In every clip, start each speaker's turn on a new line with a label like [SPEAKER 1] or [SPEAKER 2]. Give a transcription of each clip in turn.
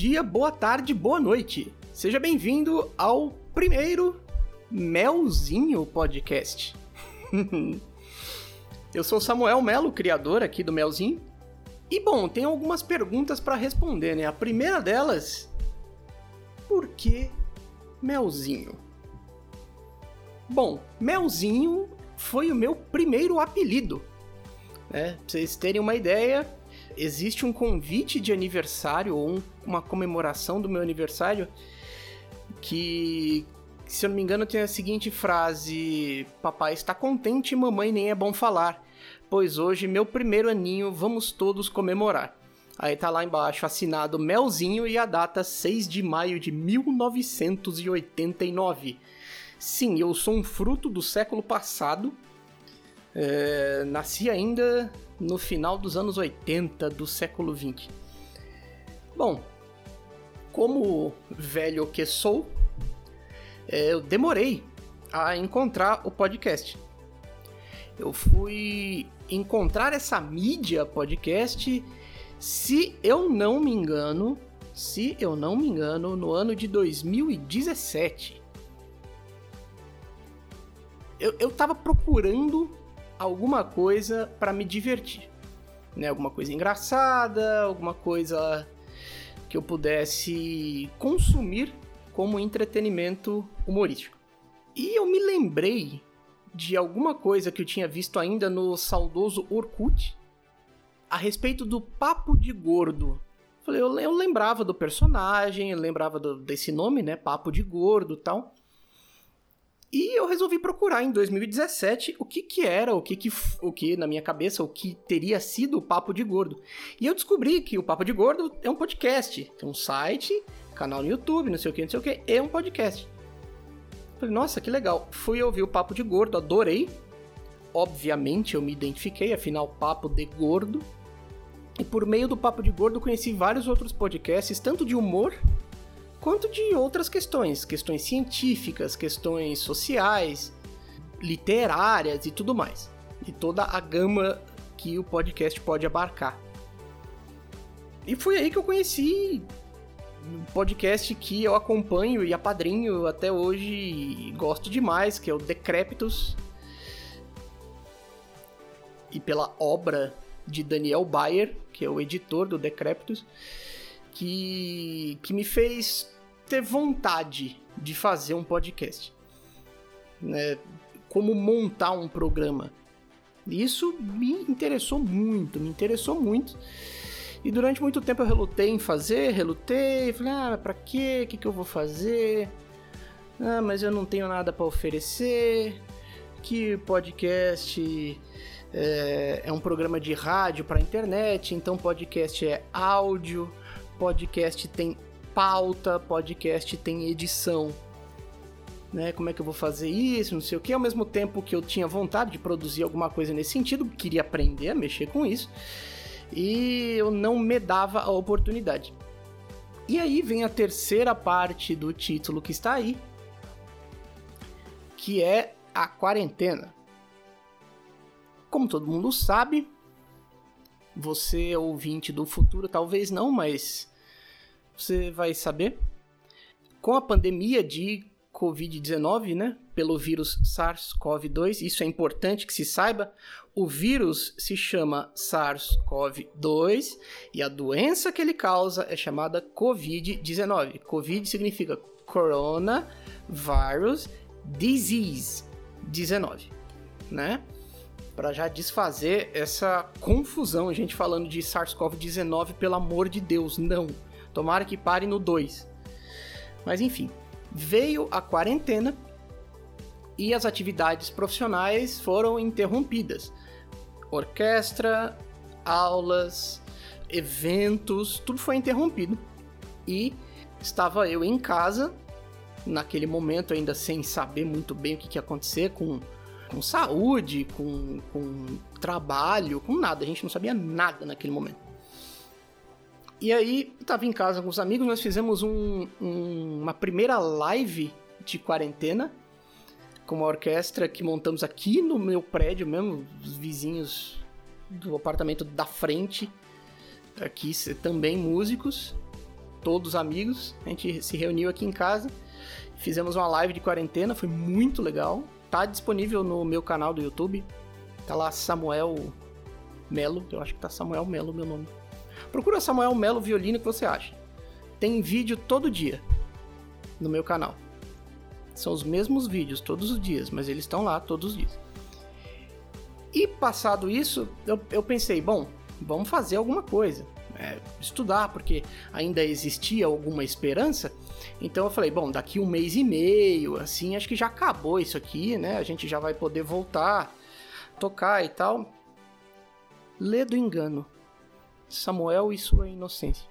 [SPEAKER 1] dia, boa tarde, boa noite. Seja bem-vindo ao primeiro Melzinho Podcast. Eu sou Samuel Melo, criador aqui do Melzinho. E bom, tem algumas perguntas para responder, né? A primeira delas, por que Melzinho? Bom, Melzinho foi o meu primeiro apelido. Né? Pra vocês terem uma ideia, existe um convite de aniversário ou um, uma comemoração do meu aniversário que, se eu não me engano, tem a seguinte frase: Papai está contente, mamãe nem é bom falar, pois hoje, meu primeiro aninho, vamos todos comemorar. Aí tá lá embaixo assinado Melzinho e a data 6 de maio de 1989. Sim, eu sou um fruto do século passado. É, nasci ainda no final dos anos 80 do século 20. Bom, como velho que sou, é, eu demorei a encontrar o podcast. Eu fui encontrar essa mídia podcast, se eu não me engano, se eu não me engano, no ano de 2017. Eu, eu tava procurando alguma coisa para me divertir. Né? Alguma coisa engraçada, alguma coisa que eu pudesse consumir como entretenimento humorístico. E eu me lembrei de alguma coisa que eu tinha visto ainda no saudoso Orkut a respeito do Papo de Gordo. Falei, eu, lembrava do personagem, eu lembrava do, desse nome, né? Papo de Gordo tal. E eu resolvi procurar em 2017 o que que era, o que que, o que na minha cabeça, o que teria sido o Papo de Gordo. E eu descobri que o Papo de Gordo é um podcast, tem um site, canal no YouTube, não sei o que, não sei o que, é um podcast. Falei, nossa, que legal. Fui ouvir o Papo de Gordo, adorei. Obviamente eu me identifiquei, afinal, Papo de Gordo. E por meio do Papo de Gordo conheci vários outros podcasts, tanto de humor quanto de outras questões, questões científicas, questões sociais, literárias e tudo mais. E toda a gama que o podcast pode abarcar. E foi aí que eu conheci um podcast que eu acompanho e apadrinho até hoje e gosto demais, que é o Decrépitos. E pela obra de Daniel Bayer, que é o editor do Decrépitos que, que me fez ter vontade de fazer um podcast. Né? Como montar um programa. Isso me interessou muito, me interessou muito. E durante muito tempo eu relutei em fazer, relutei, falei, ah, pra quê? O que, que eu vou fazer? Ah, mas eu não tenho nada para oferecer. Que podcast é, é um programa de rádio para internet, então podcast é áudio podcast tem pauta, podcast tem edição. Né, como é que eu vou fazer isso, não sei o que, ao mesmo tempo que eu tinha vontade de produzir alguma coisa nesse sentido, queria aprender a mexer com isso, e eu não me dava a oportunidade. E aí vem a terceira parte do título que está aí, que é a quarentena. Como todo mundo sabe, você ouvinte do futuro talvez não, mas você vai saber. Com a pandemia de Covid-19, né, pelo vírus SARS-CoV-2, isso é importante que se saiba. O vírus se chama SARS-CoV-2 e a doença que ele causa é chamada Covid-19. Covid significa Coronavirus Disease 19, né? Para já desfazer essa confusão, a gente falando de SARS-CoV-19, pelo amor de Deus, não. Tomara que pare no 2. Mas enfim, veio a quarentena e as atividades profissionais foram interrompidas. Orquestra, aulas, eventos, tudo foi interrompido. E estava eu em casa, naquele momento ainda sem saber muito bem o que, que ia acontecer com, com saúde, com, com trabalho, com nada. A gente não sabia nada naquele momento. E aí, eu tava em casa com os amigos, nós fizemos um, um, uma primeira live de quarentena com uma orquestra que montamos aqui no meu prédio mesmo, os vizinhos do apartamento da frente, aqui também músicos. todos amigos. A gente se reuniu aqui em casa, fizemos uma live de quarentena, foi muito legal. Tá disponível no meu canal do YouTube. Tá lá Samuel Melo, eu acho que tá Samuel Melo meu nome. Procura Samuel Melo Violino que você acha. Tem vídeo todo dia no meu canal. São os mesmos vídeos todos os dias, mas eles estão lá todos os dias. E passado isso, eu, eu pensei, bom, vamos fazer alguma coisa. É, estudar, porque ainda existia alguma esperança. Então eu falei, bom, daqui um mês e meio, assim, acho que já acabou isso aqui, né? A gente já vai poder voltar, tocar e tal. Lê do engano. Samuel e sua inocência.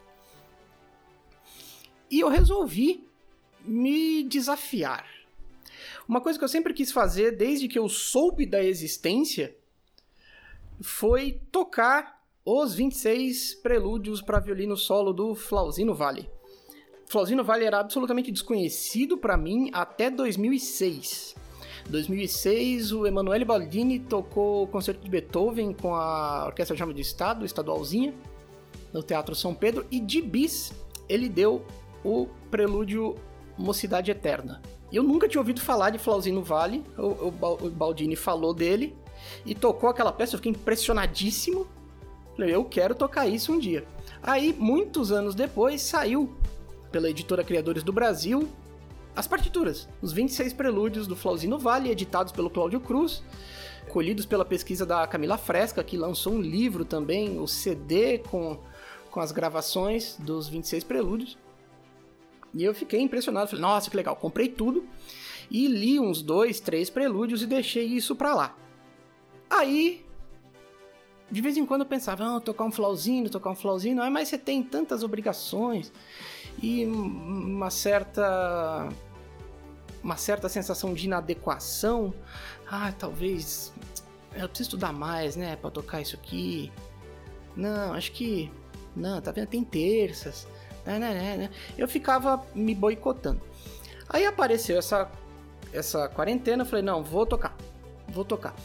[SPEAKER 1] E eu resolvi me desafiar. Uma coisa que eu sempre quis fazer desde que eu soube da existência foi tocar os 26 prelúdios para violino solo do Flauzino Vale. Flauzino Vale era absolutamente desconhecido para mim até 2006. 2006, o Emanuele Baldini tocou o concerto de Beethoven com a Orquestra Chama de Estado, estadualzinha, no Teatro São Pedro, e de bis ele deu o prelúdio Mocidade Eterna. Eu nunca tinha ouvido falar de Flauzino Vale, o, o Baldini falou dele, e tocou aquela peça, eu fiquei impressionadíssimo. Eu quero tocar isso um dia. Aí, muitos anos depois, saiu pela editora Criadores do Brasil as partituras, os 26 prelúdios do Flauzino Vale, editados pelo Cláudio Cruz, colhidos pela pesquisa da Camila Fresca, que lançou um livro também, o CD com, com as gravações dos 26 prelúdios. E eu fiquei impressionado, falei, nossa, que legal, comprei tudo e li uns dois, três prelúdios e deixei isso pra lá. Aí, de vez em quando eu pensava, ah, tocar um flauzinho, tocar um flauzinho, ah, mas você tem tantas obrigações e uma certa uma certa sensação de inadequação. Ah, talvez eu preciso estudar mais, né, para tocar isso aqui. Não, acho que não, tá vendo? Tem terças. Né, né, né. Eu ficava me boicotando. Aí apareceu essa essa quarentena, eu falei, não, vou tocar. Vou tocar.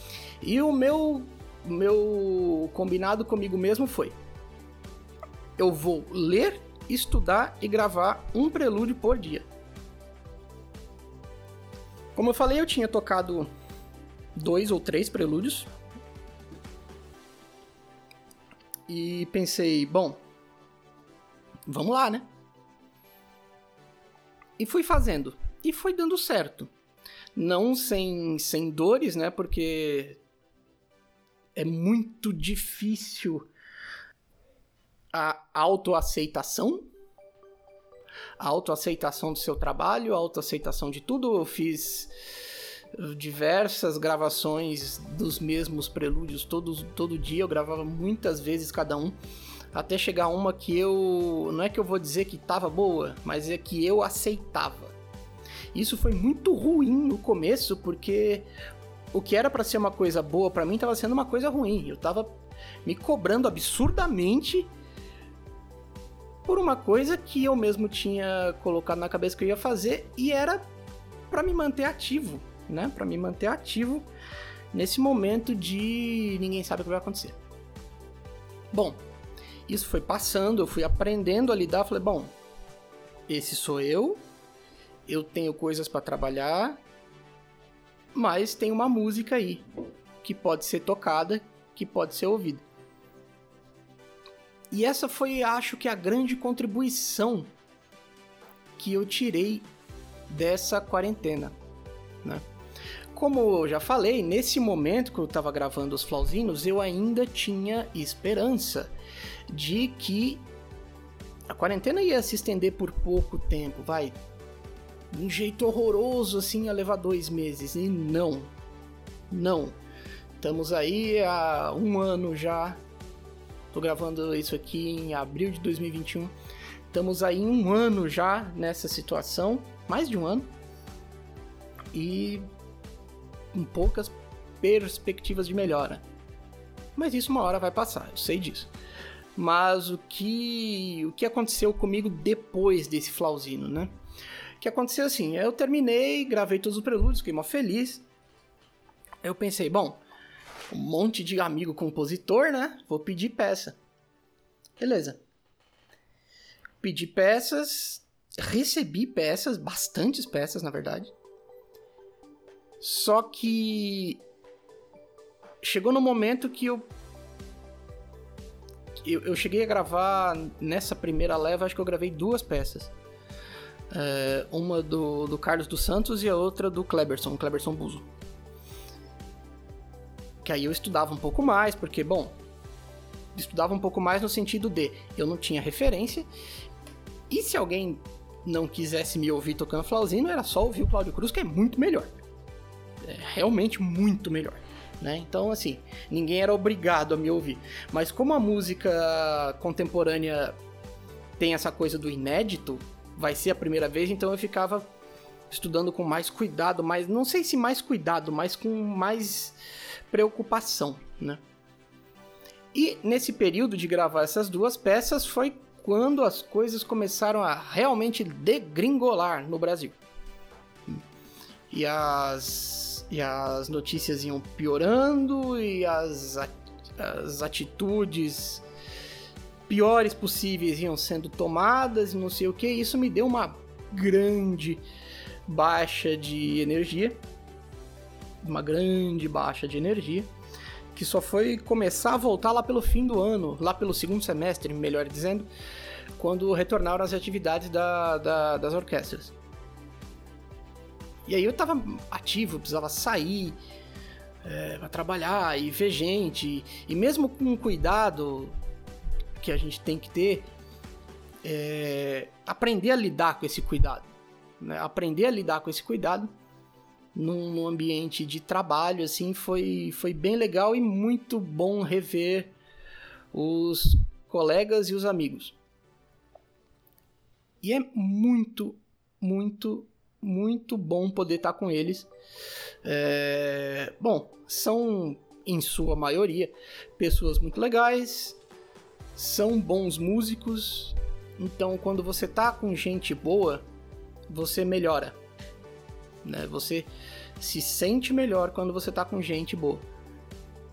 [SPEAKER 1] E o meu, meu combinado comigo mesmo foi: eu vou ler, estudar e gravar um prelúdio por dia. Como eu falei, eu tinha tocado dois ou três prelúdios. E pensei, bom, vamos lá, né? E fui fazendo. E foi dando certo. Não sem, sem dores, né? Porque é muito difícil a autoaceitação, a autoaceitação do seu trabalho, a autoaceitação de tudo. Eu fiz diversas gravações dos mesmos prelúdios todos, todo dia, eu gravava muitas vezes cada um, até chegar uma que eu. Não é que eu vou dizer que estava boa, mas é que eu aceitava. Isso foi muito ruim no começo, porque o que era para ser uma coisa boa para mim estava sendo uma coisa ruim. Eu tava me cobrando absurdamente por uma coisa que eu mesmo tinha colocado na cabeça que eu ia fazer e era para me manter ativo, né? Para me manter ativo nesse momento de ninguém sabe o que vai acontecer. Bom, isso foi passando, eu fui aprendendo a lidar, falei, bom, esse sou eu, eu tenho coisas para trabalhar, mas tem uma música aí que pode ser tocada, que pode ser ouvida. E essa foi, acho que, a grande contribuição que eu tirei dessa quarentena, né? Como eu já falei, nesse momento que eu estava gravando os Flauzinos, eu ainda tinha esperança de que a quarentena ia se estender por pouco tempo, vai, de um jeito horroroso assim a levar dois meses. E não, não. Estamos aí há um ano já. Tô gravando isso aqui em abril de 2021. Estamos aí um ano já nessa situação, mais de um ano. E com poucas perspectivas de melhora. Mas isso uma hora vai passar, eu sei disso. Mas o que o que aconteceu comigo depois desse flauzino, né? que aconteceu assim, eu terminei, gravei todos os prelúdios, fiquei mó feliz. Eu pensei, bom, um monte de amigo compositor, né? Vou pedir peça. Beleza. pedi peças, recebi peças, bastantes peças, na verdade. Só que chegou no momento que eu eu, eu cheguei a gravar nessa primeira leva, acho que eu gravei duas peças. É, uma do, do Carlos dos Santos e a outra do Kleberson, Kleberson Buzo. Que aí eu estudava um pouco mais, porque, bom, estudava um pouco mais no sentido de eu não tinha referência, e se alguém não quisesse me ouvir tocando flauzino, era só ouvir o Cláudio Cruz, que é muito melhor. É realmente muito melhor né? Então, assim, ninguém era obrigado a me ouvir. Mas como a música contemporânea tem essa coisa do inédito, vai ser a primeira vez, então eu ficava estudando com mais cuidado, mas não sei se mais cuidado, mas com mais preocupação, né? E nesse período de gravar essas duas peças foi quando as coisas começaram a realmente degringolar no Brasil. E as e as notícias iam piorando e as, as atitudes piores possíveis iam sendo tomadas e não sei o que. Isso me deu uma grande baixa de energia. Uma grande baixa de energia. Que só foi começar a voltar lá pelo fim do ano, lá pelo segundo semestre, melhor dizendo, quando retornaram as atividades da, da, das orquestras. E aí eu tava ativo, precisava sair é, para trabalhar e ver gente. E mesmo com o cuidado que a gente tem que ter, é, aprender a lidar com esse cuidado. Né? Aprender a lidar com esse cuidado num, num, ambiente de trabalho, assim, foi, foi bem legal e muito bom rever os colegas e os amigos. E é muito, muito muito bom poder estar com eles. É, bom, são em sua maioria pessoas muito legais, são bons músicos, então quando você tá com gente boa, você melhora. Né? Você se sente melhor quando você tá com gente boa.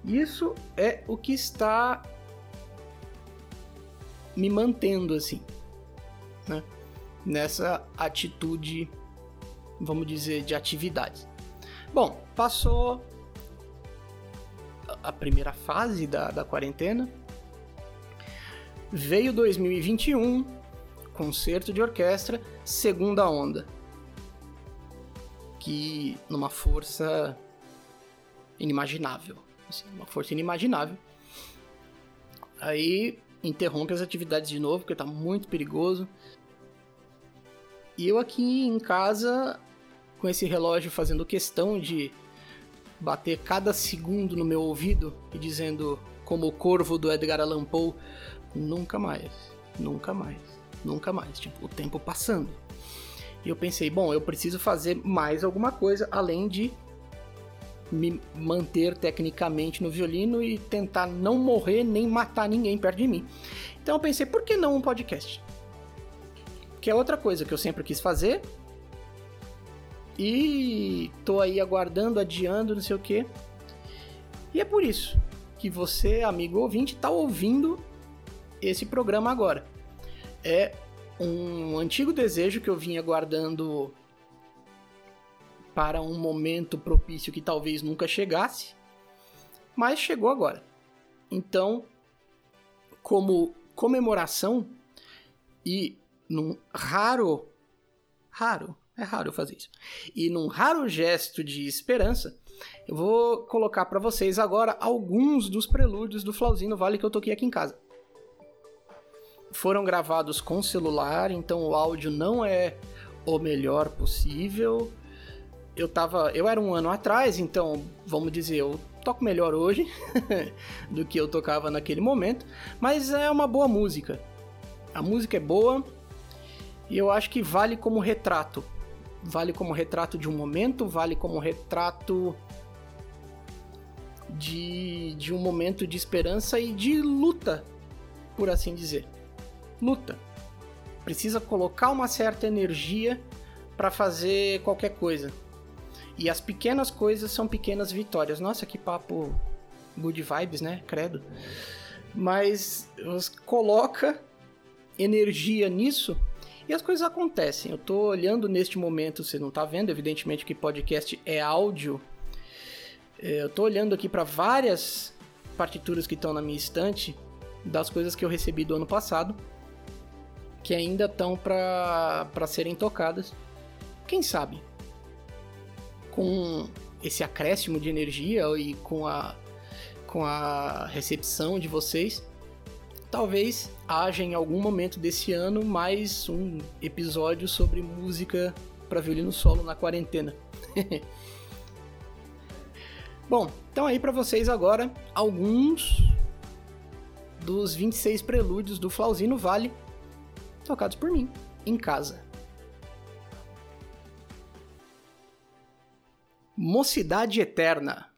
[SPEAKER 1] Isso é o que está me mantendo assim, né? Nessa atitude vamos dizer, de atividades. Bom, passou a primeira fase da, da quarentena, veio 2021, concerto de orquestra, segunda onda, que numa força inimaginável, assim, uma força inimaginável. Aí interrompe as atividades de novo, porque tá muito perigoso. E eu aqui em casa com esse relógio fazendo questão de bater cada segundo no meu ouvido e dizendo, como o corvo do Edgar Allan Poe, nunca mais, nunca mais, nunca mais. Tipo, o tempo passando. E eu pensei, bom, eu preciso fazer mais alguma coisa além de me manter tecnicamente no violino e tentar não morrer nem matar ninguém perto de mim. Então eu pensei, por que não um podcast? Que é outra coisa que eu sempre quis fazer, e tô aí aguardando, adiando, não sei o que. E é por isso que você, amigo ouvinte, tá ouvindo esse programa agora. É um antigo desejo que eu vinha guardando para um momento propício que talvez nunca chegasse, mas chegou agora. Então, como comemoração e num raro, raro é raro eu fazer isso. E num raro gesto de esperança, eu vou colocar para vocês agora alguns dos prelúdios do Flauzino Vale que eu toquei aqui em casa. Foram gravados com celular, então o áudio não é o melhor possível. Eu tava, eu era um ano atrás, então vamos dizer, eu toco melhor hoje do que eu tocava naquele momento, mas é uma boa música. A música é boa e eu acho que vale como retrato vale como retrato de um momento, vale como retrato de, de um momento de esperança e de luta, por assim dizer. Luta. Precisa colocar uma certa energia para fazer qualquer coisa. E as pequenas coisas são pequenas vitórias. Nossa, que papo good vibes, né? Credo. Mas coloca energia nisso e as coisas acontecem. Eu tô olhando neste momento, você não tá vendo, evidentemente que podcast é áudio. Eu tô olhando aqui para várias partituras que estão na minha estante das coisas que eu recebi do ano passado que ainda estão para serem tocadas. Quem sabe? Com esse acréscimo de energia e com a, com a recepção de vocês, talvez haja em algum momento desse ano mais um episódio sobre música para violino solo na quarentena. Bom, então aí para vocês agora alguns dos 26 prelúdios do Flauzino Vale tocados por mim, em casa. Mocidade Eterna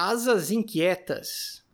[SPEAKER 1] Asas Inquietas.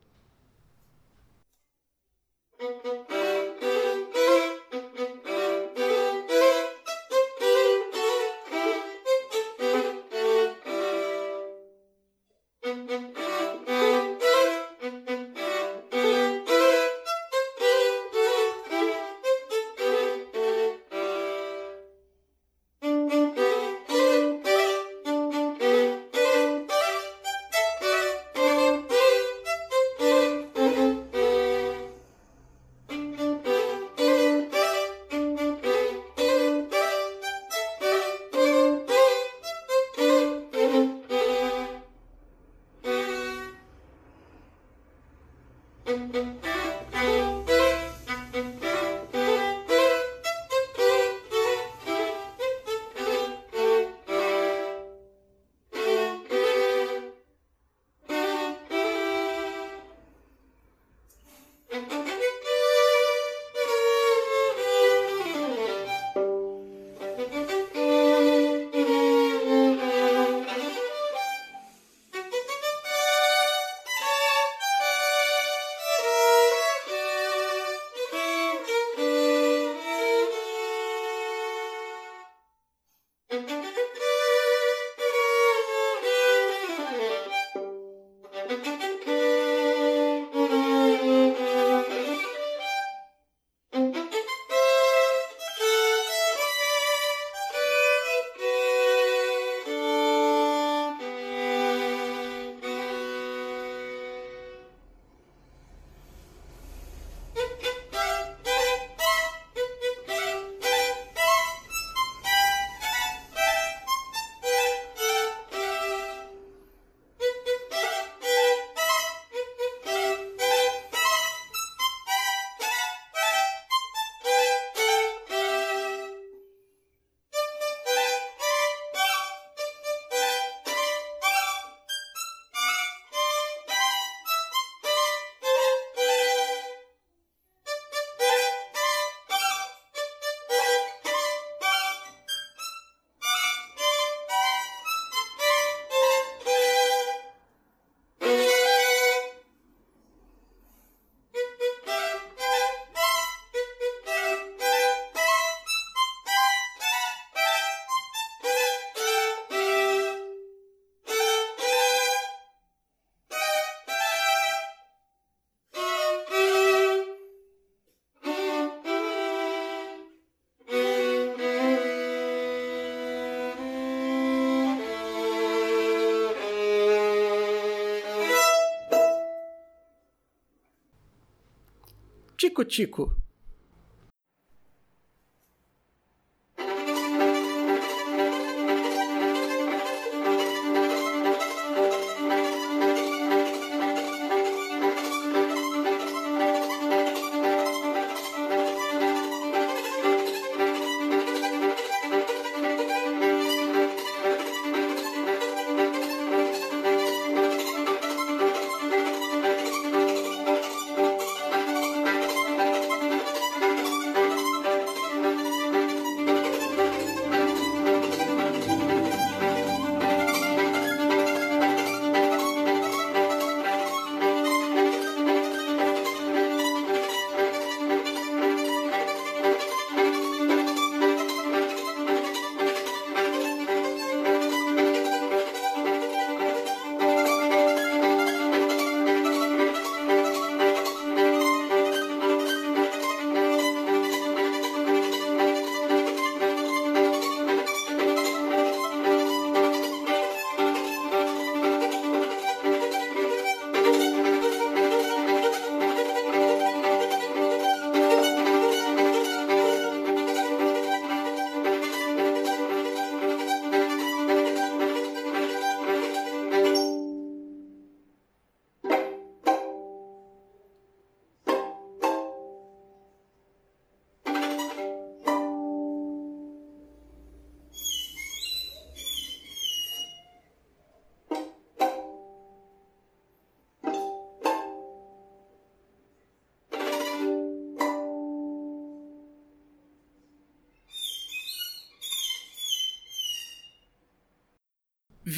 [SPEAKER 1] Tico-Tico.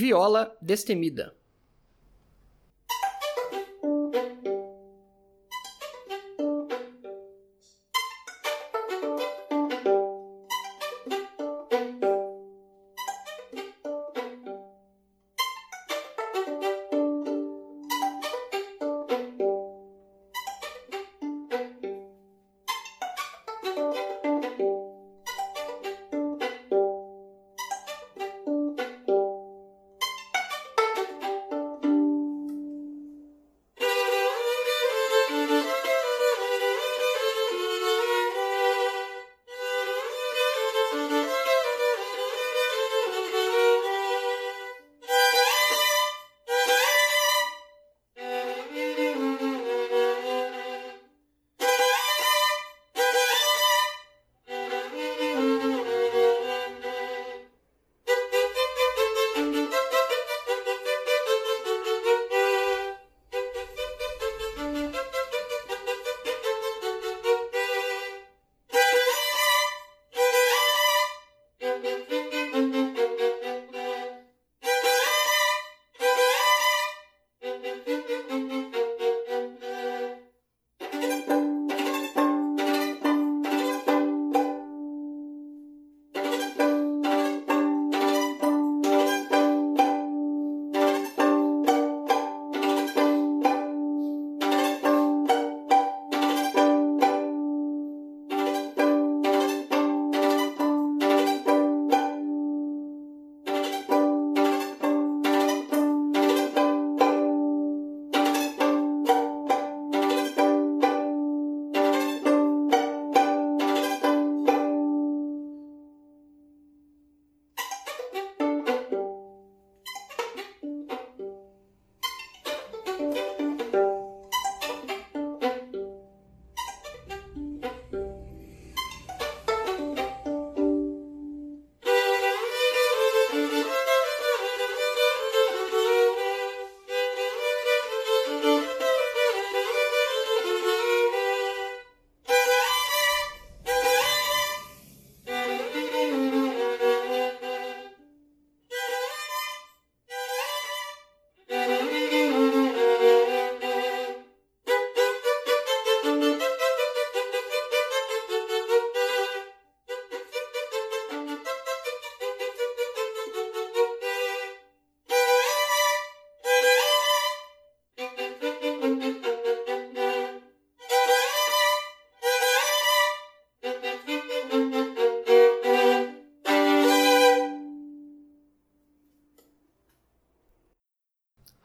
[SPEAKER 1] Viola destemida.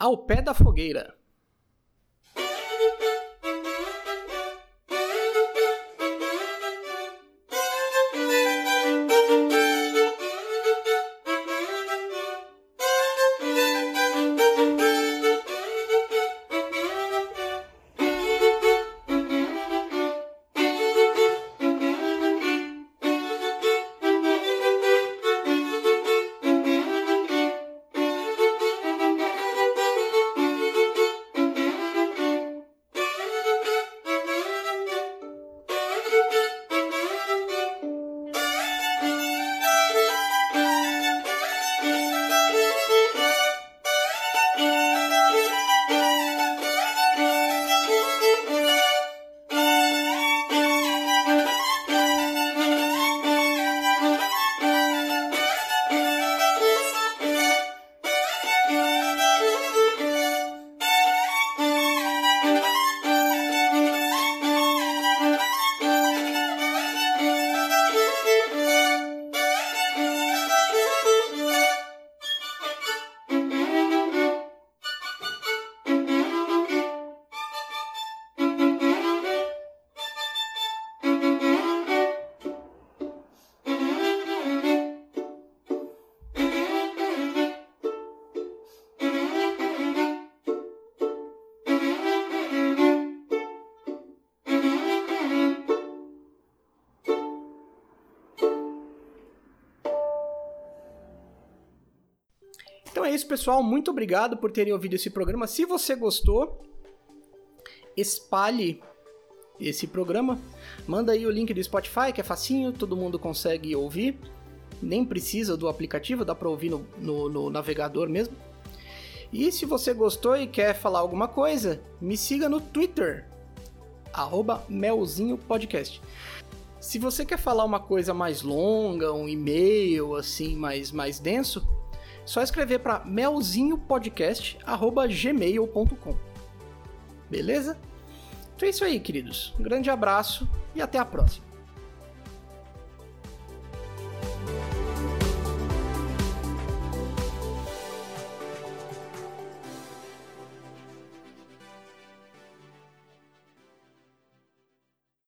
[SPEAKER 1] Ao pé da fogueira. Então é isso, pessoal. Muito obrigado por terem ouvido esse programa. Se você gostou, espalhe esse programa. Manda aí o link do Spotify, que é facinho, todo mundo consegue ouvir. Nem precisa do aplicativo, dá para ouvir no, no, no navegador mesmo. E se você gostou e quer falar alguma coisa, me siga no Twitter, arroba. Se você quer falar uma coisa mais longa, um e-mail assim mais, mais denso, só escrever para melzinhopodcast@gmail.com. Beleza? Então é isso aí, queridos. Um grande abraço e até a próxima.